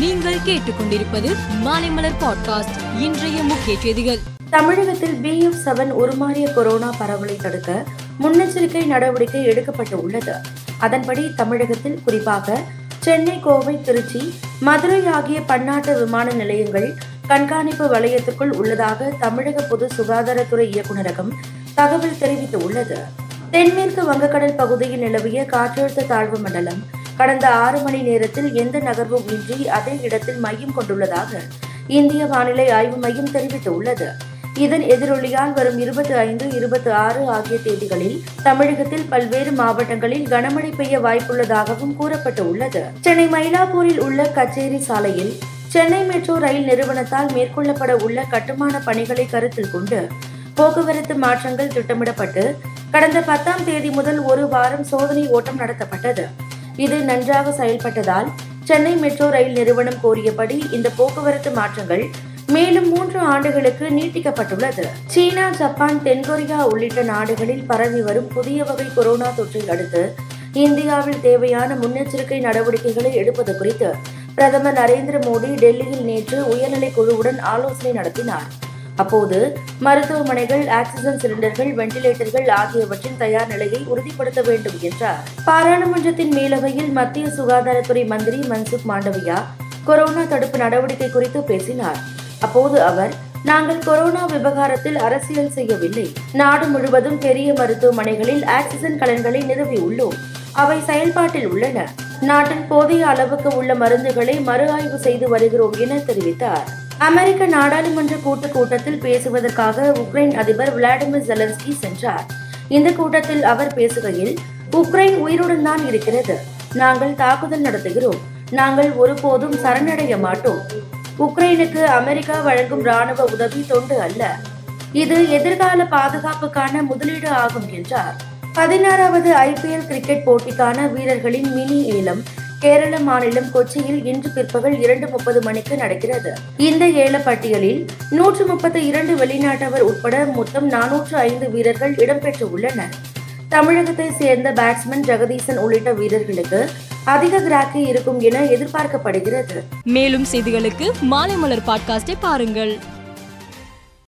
நீங்கள் கேட்டுக்கொண்டிருப்பது மாலைமலர் பாட்காஸ்ட் இன்றைய முக்கிய செய்திகள். தமிழகத்தில் பிஎஃப் செவன் உருமாறிய கொரோனா பரவலை தடுக்க முன்னெச்சரிக்கை நடவடிக்கை எடுக்கப்பட்டு உள்ளது. அதன்படி தமிழகத்தில் குறிப்பாக சென்னை கோவை திருச்சி மதுரை ஆகிய பன்னாட்டு விமான நிலையங்கள் கண்காணிப்பு வலயத்துக்குள் உள்ளதாக தமிழக பொது சுகாதாரத்துறை இயக்குநரகம் தகவல் தெரிவித்துள்ளது. தென்மேற்கு வங்கக்கடல் பகுதியில் நிலவிய காற்றழுத்த தாழ்வு மண்டலம் கடந்த ஆறு மணி நேரத்தில் எந்த நகர்வும் இன்றி அதே இடத்தில் மையம் கொண்டுள்ளதாக இந்திய வானிலை ஆய்வு மையம் தெரிவித்துள்ளது. இதன் எதிரொலியால் வரும் இருபத்தி ஐந்து இருபத்தி ஆறு ஆகிய தேதிகளில் தமிழகத்தில் பல்வேறு மாவட்டங்களில் கனமழை பெய்ய வாய்ப்புள்ளதாகவும் கூறப்பட்டு உள்ளது சென்னை மயிலாப்பூரில் உள்ள கச்சேரி சாலையில் சென்னை மெட்ரோ ரயில் நிறுவனத்தால் மேற்கொள்ளப்பட உள்ள கட்டுமான பணிகளை கருத்தில் கொண்டு போக்குவரத்து மாற்றங்கள் திட்டமிடப்பட்டு கடந்த பத்தாம் தேதி முதல் ஒரு வாரம் சோதனை ஓட்டம் நடத்தப்பட்டது. இது நன்றாக செயல்பட்டதால் சென்னை மெட்ரோ ரயில் நிறுவனம் கோரியபடி இந்த போக்குவரத்து மாற்றங்கள் மேலும் மூன்று ஆண்டுகளுக்கு நீட்டிக்கப்பட்டுள்ளது. சீனா ஜப்பான் தென்கொரியா உள்ளிட்ட நாடுகளில் பரவி வரும் புதிய வகை கொரோனா தொற்றை அடுத்து இந்தியாவில் தேவையான முன்னெச்சரிக்கை நடவடிக்கைகளை எடுப்பது குறித்து பிரதமர் நரேந்திர மோடி டெல்லியில் நேற்று உயர்நிலை குழுவுடன் ஆலோசனை நடத்தினார். அப்போது மருத்துவமனைகள் ஆக்சிஜன் சிலிண்டர்கள் வெண்டிலேட்டர்கள் ஆகியவற்றின் தயார் நிலையை உறுதிப்படுத்த வேண்டும் என்றார். பாராளுமன்றத்தின் மேலவையில் மத்திய சுகாதாரத்துறை மந்திரி மன்சுக் மாண்டவியா கொரோனா தடுப்பு நடவடிக்கை குறித்து பேசினார். அப்போது அவர் நாங்கள் கொரோனா விவகாரத்தில் அரசியல் செய்யவில்லை. நாடு முழுவதும் பெரிய மருத்துவமனைகளில் ஆக்சிஜன் கலன்களை நிறுவியுள்ளோம் அவை செயல்பாட்டில் உள்ளன. நாட்டில் போதிய அளவுக்கு உள்ள மருந்துகளை மறு ஆய்வு செய்து வருகிறோம் என தெரிவித்தார். அமெரிக்க நாடாளுமன்ற கூட்டு கூட்டத்தில் பேசுவதற்காக உக்ரைன் அதிபர் விளாடிமிர் ஜெலன்ஸ்கி சென்றார். இந்த கூட்டத்தில் அவர் பேசுகையில் உக்ரைன் உயிருடன் தான் இருக்கிறது. நாங்கள் தாக்குதல் நடத்துகிறோம். நாங்கள் ஒருபோதும் சரணடைய மாட்டோம். உக்ரைனுக்கு அமெரிக்கா வழங்கும் ராணுவ உதவி தொண்டு அல்ல. இது எதிர்கால பாதுகாப்புக்கான முதலீடு ஆகும் என்றார். பதினாறாவது ஐபிஎல் கிரிக்கெட் போட்டிக்கான வீரர்களின் மினி ஏலம் கேரள மாநிலம் கொச்சியில் இன்று பிற்பகல் இரண்டு முப்பது மணிக்கு நடக்கிறது. இந்த ஏல பட்டியலில் நூற்று முப்பத்தி இரண்டு வெளிநாட்டவர் உட்பட மொத்தம் நானூற்று ஐந்து வீரர்கள் இடம்பெற்றுள்ளனர். தமிழகத்தை சேர்ந்த பேட்ஸ்மேன் ஜெகதீசன் உள்ளிட்ட வீரர்களுக்கு அதிக கிராக்கி இருக்கும் என எதிர்பார்க்கப்படுகிறது. மேலும் செய்திகளுக்கு மாலைமலர் பாட்காஸ்டை பாருங்கள்.